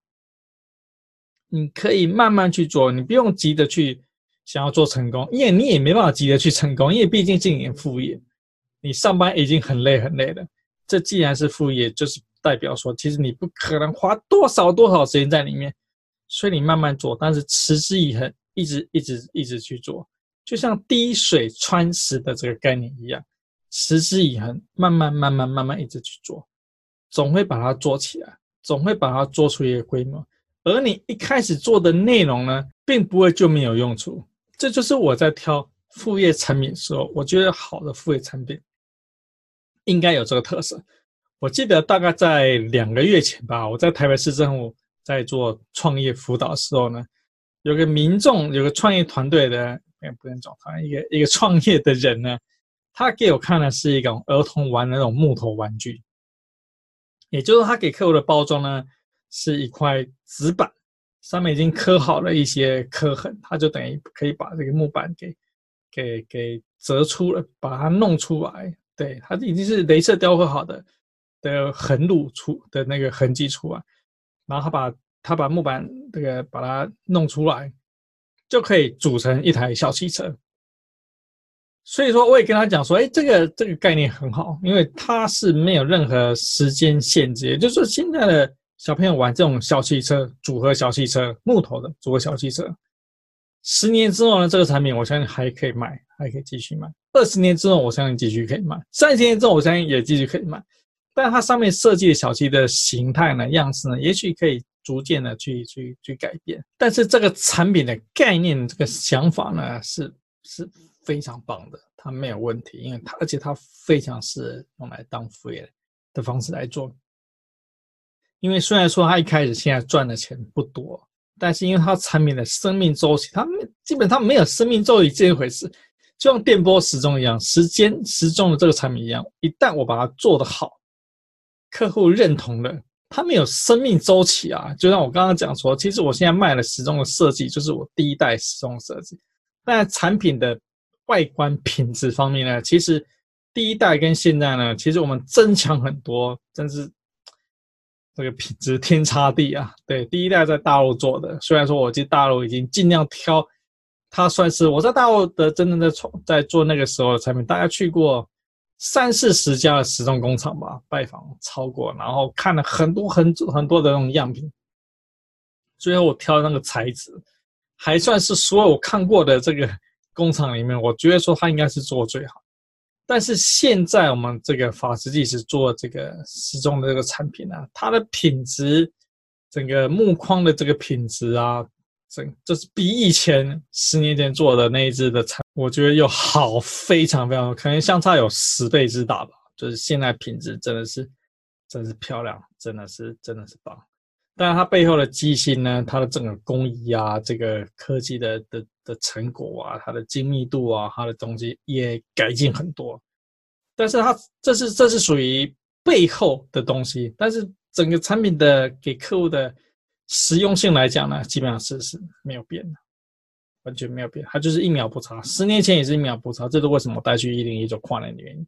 你可以慢慢去做，你不用急着去想要做成功，因为你也没办法急着去成功，因为毕竟是你的副业。你上班已经很累很累了，这既然是副业，就是代表说，其实你不可能花多少多少时间在里面，所以你慢慢做，但是持之以恒，一直一直一直去做，就像滴水穿石的这个概念一样，持之以恒，慢慢慢慢慢慢一直去做，总会把它做起来，总会把它做出一个规模。而你一开始做的内容呢，并不会就没有用处，这就是我在挑副业产品的时候，我觉得好的副业产品。应该有这个特色。我记得大概在两个月前吧，我在台北市政府在做创业辅导的时候呢，有个民众，有个创业团队的，不能讲他一个一个创业的人呢，他给我看的是一种儿童玩的那种木头玩具，也就是他给客户的包装呢，是一块纸板，上面已经刻好了一些刻痕，他就等于可以把这个木板给给给折出了，把它弄出来。对，它已经是镭射雕刻好的的横路出的那个痕迹出来，然后他把他把木板这个把它弄出来，就可以组成一台小汽车。所以说，我也跟他讲说，哎，这个这个概念很好，因为它是没有任何时间限制，也就是说，现在的小朋友玩这种小汽车组合小汽车，木头的组合小汽车，十年之后呢，这个产品我相信还可以卖，还可以继续卖。二十年之后，我相信继续可以卖。三十年之后，我相信也继续可以卖。但它上面设计的小汽的形态呢、样式呢，也许可以逐渐的去去去改变。但是这个产品的概念、这个想法呢，是是。非常棒的，它没有问题，因为它而且它非常适合用来当副业的方式来做。因为虽然说它一开始现在赚的钱不多，但是因为它产品的生命周期，它基本上没有生命周期这一回事，就像电波时钟一样，时间时钟的这个产品一样，一旦我把它做得好，客户认同了，它没有生命周期啊。就像我刚刚讲说，其实我现在卖的时钟的设计就是我第一代时钟设计，但产品的。外观品质方面呢，其实第一代跟现在呢，其实我们增强很多，真是这个品质天差地啊。对，第一代在大陆做的，虽然说我去大陆已经尽量挑，它算是我在大陆的真正的从在做那个时候的产品，大概去过三四十家的时钟工厂吧，拜访超过，然后看了很多很很多的那种样品，最后我挑的那个材质，还算是所有我看过的这个。工厂里面，我觉得说它应该是做最好，但是现在我们这个法时计时做这个时钟的这个产品呢、啊，它的品质，整个木框的这个品质啊，整就是比以前十年前做的那一只的产，我觉得又好非常非常，可能相差有十倍之大吧。就是现在品质真的是，真是漂亮，真的是真的是棒。但是它背后的机芯呢，它的整个工艺啊，这个科技的的的成果啊，它的精密度啊，它的东西也改进很多。但是它这是这是属于背后的东西，但是整个产品的给客户的实用性来讲呢，基本上是是没有变的，完全没有变，它就是一秒不差。十年前也是一秒不差，这是为什么我带去一零一做跨年的原因。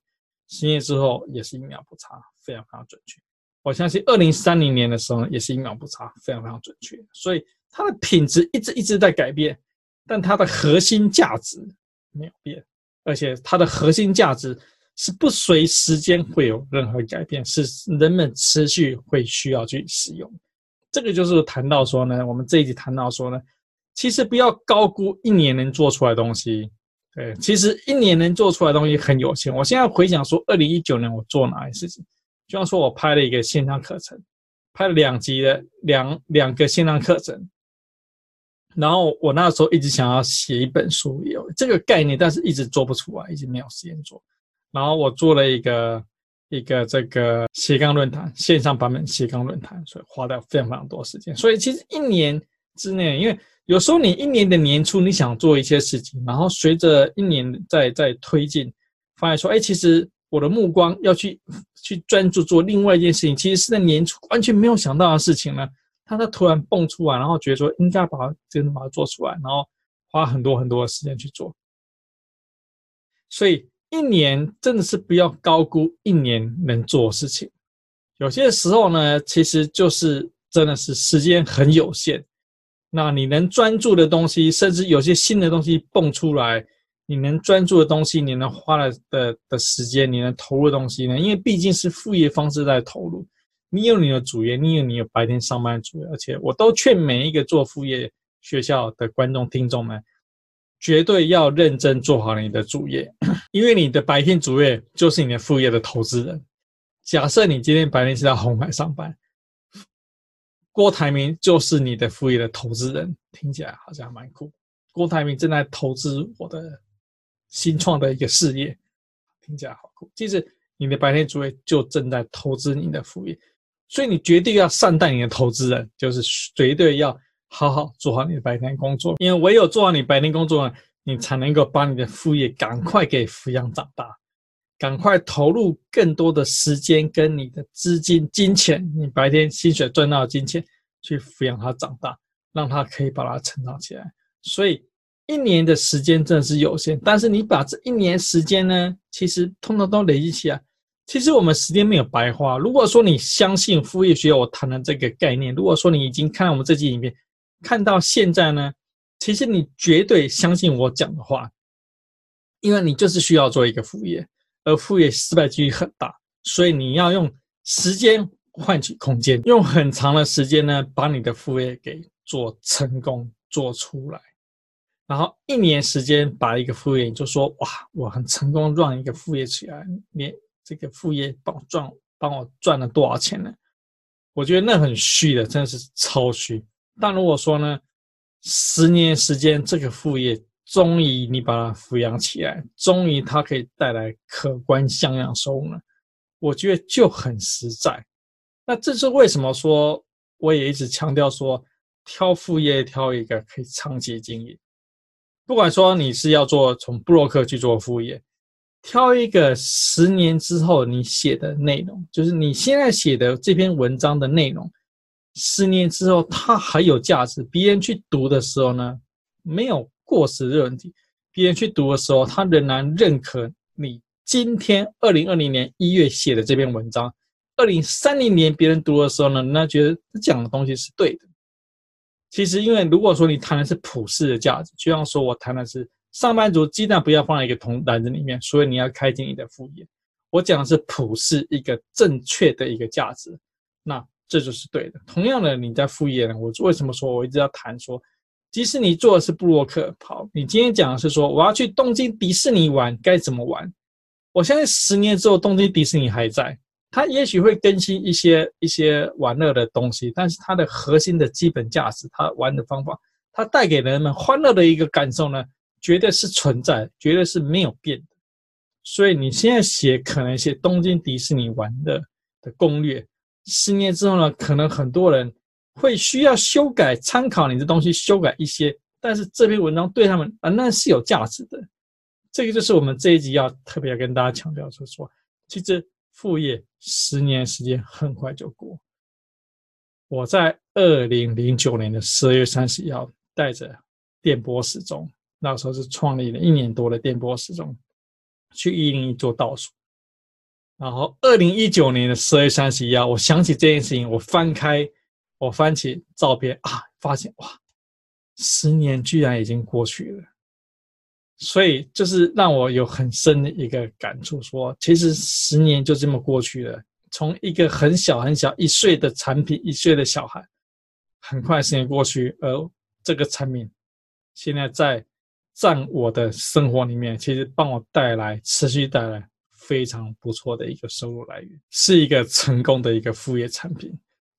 十年之后也是一秒不差，非常非常准确。我相信二零三零年的时候也是一秒不差，非常非常准确。所以它的品质一直一直在改变，但它的核心价值没有变，而且它的核心价值是不随时间会有任何改变，是人们持续会需要去使用。这个就是谈到说呢，我们这一集谈到说呢，其实不要高估一年能做出来的东西。对，其实一年能做出来东西很有限。我现在回想说，二零一九年我做哪些事情？就像说，我拍了一个线上课程，拍了两集的两两个线上课程，然后我那时候一直想要写一本书，有这个概念，但是一直做不出来，一直没有时间做。然后我做了一个一个这个斜杠论坛线上版本斜杠论坛，所以花掉非常非常多时间。所以其实一年之内，因为有时候你一年的年初你想做一些事情，然后随着一年在在推进，发现说，哎，其实。我的目光要去去专注做另外一件事情，其实是在年初完全没有想到的事情呢。他他突然蹦出来，然后觉得说应该把它真的把它做出来，然后花很多很多的时间去做。所以一年真的是不要高估一年能做的事情。有些时候呢，其实就是真的是时间很有限。那你能专注的东西，甚至有些新的东西蹦出来。你能专注的东西，你能花了的的时间，你能投入的东西呢？因为毕竟是副业方式在投入，你有你的主业，你有你有白天上班主业，而且我都劝每一个做副业学校的观众听众们，绝对要认真做好你的主业，因为你的白天主业就是你的副业的投资人。假设你今天白天是在红海上班，郭台铭就是你的副业的投资人，听起来好像蛮酷。郭台铭正在投资我的。新创的一个事业，听起来好酷。其实你的白天主业就正在投资你的副业，所以你绝对要善待你的投资人，就是绝对要好好做好你的白天工作。因为唯有做好你白天工作呢，你才能够把你的副业赶快给抚养长大，赶快投入更多的时间跟你的资金、金钱，你白天薪水赚到的金钱去抚养它长大，让它可以把它成长起来。所以。一年的时间真的是有限，但是你把这一年时间呢，其实通通都累积起来，其实我们时间没有白花。如果说你相信副业学校我谈的这个概念，如果说你已经看了我们这期影片，看到现在呢，其实你绝对相信我讲的话，因为你就是需要做一个副业，而副业失败几率很大，所以你要用时间换取空间，用很长的时间呢，把你的副业给做成功做出来。然后一年时间把一个副业，你就说哇，我很成功让一个副业起来，你这个副业帮我赚，帮我赚了多少钱呢？我觉得那很虚的，真的是超虚。但如果说呢，十年时间这个副业终于你把它抚养起来，终于它可以带来可观像样收入了，我觉得就很实在。那这是为什么说我也一直强调说，挑副业挑一个可以长期经营。不管说你是要做从布洛克去做副业，挑一个十年之后你写的内容，就是你现在写的这篇文章的内容，十年之后它还有价值，别人去读的时候呢，没有过时的问题，别人去读的时候，他仍然认可你今天二零二零年一月写的这篇文章，二零三零年别人读的时候呢，那觉得他讲的东西是对的。其实，因为如果说你谈的是普世的价值，就像说我谈的是上班族鸡蛋不要放在一个铜篮子里面，所以你要开进你的副业。我讲的是普世一个正确的一个价值，那这就是对的。同样的，你在副业呢，我为什么说我一直要谈说，即使你做的是布洛克，好，你今天讲的是说我要去东京迪士尼玩，该怎么玩？我相信十年之后东京迪士尼还在。它也许会更新一些一些玩乐的东西，但是它的核心的基本价值，它玩的方法，它带给人们欢乐的一个感受呢，绝对是存在，绝对是没有变的。所以你现在写可能写东京迪士尼玩乐的攻略，十年之后呢，可能很多人会需要修改，参考你的东西修改一些，但是这篇文章对他们啊，那是有价值的。这个就是我们这一集要特别要跟大家强调，就是说，其实。副业十年时间很快就过。我在二零零九年的十二月三十一号，带着电波时钟，那时候是创立了一年多的电波时钟，去一零一做倒数。然后二零一九年的十二月三十一号，我想起这件事情，我翻开，我翻起照片啊，发现哇，十年居然已经过去了。所以就是让我有很深的一个感触，说其实十年就这么过去了。从一个很小很小一岁的产品，一岁的小孩，很快时间过去，而这个产品现在在占我的生活里面，其实帮我带来持续带来非常不错的一个收入来源，是一个成功的一个副业产品。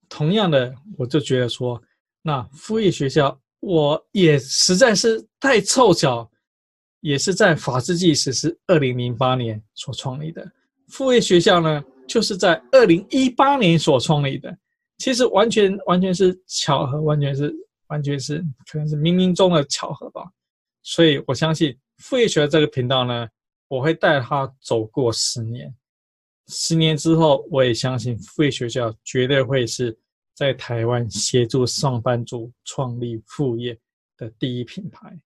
同样的，我就觉得说，那副业学校我也实在是太凑巧。也是在法治纪实是二零零八年所创立的副业学校呢，就是在二零一八年所创立的。其实完全完全是巧合，完全是完全是可能是冥冥中的巧合吧。所以我相信副业学校这个频道呢，我会带他走过十年。十年之后，我也相信副业学校绝对会是在台湾协助上班族创立副业的第一品牌。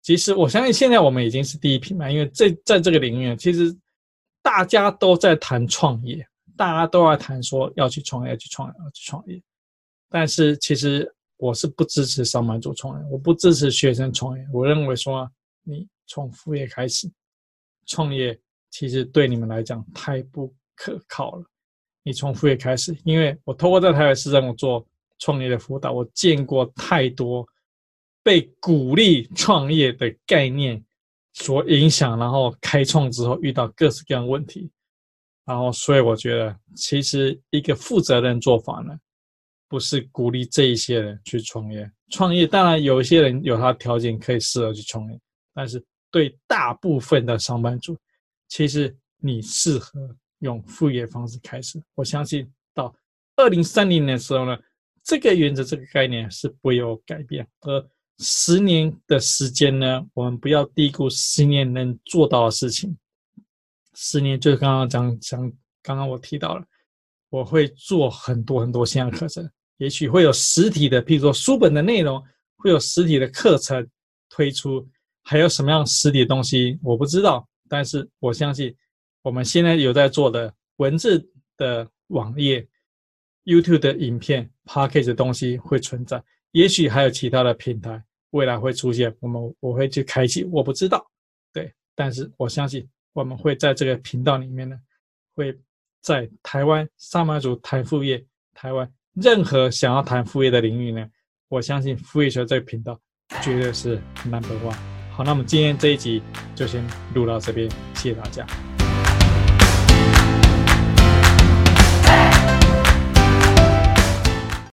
其实我相信现在我们已经是第一品牌，因为这在这个领域，其实大家都在谈创业，大家都在谈说要去创业，要去创业，要去创业。但是其实我是不支持上班族创业，我不支持学生创业。我认为说你从副业开始创业，其实对你们来讲太不可靠了。你从副业开始，因为我透过在台北市政府做创业的辅导，我见过太多。被鼓励创业的概念所影响，然后开创之后遇到各式各样问题，然后所以我觉得，其实一个负责任做法呢，不是鼓励这一些人去创业。创业当然有一些人有他条件可以适合去创业，但是对大部分的上班族，其实你适合用副业方式开始。我相信到二零三零年的时候呢，这个原则、这个概念是不会有改变，而十年的时间呢，我们不要低估十年能做到的事情。十年就是刚刚讲讲，刚刚我提到了，我会做很多很多线上课程，也许会有实体的，譬如说书本的内容，会有实体的课程推出，还有什么样实体的东西我不知道，但是我相信我们现在有在做的，文字的网页、YouTube 的影片、Package 的东西会存在，也许还有其他的平台未来会出现，我们我会去开启，我不知道，对，但是我相信我们会在这个频道里面呢，会在台湾上班族谈副业，台湾任何想要谈副业的领域呢，我相信副业学这个频道绝对是 Number One。好，那么今天这一集就先录到这边，谢谢大家。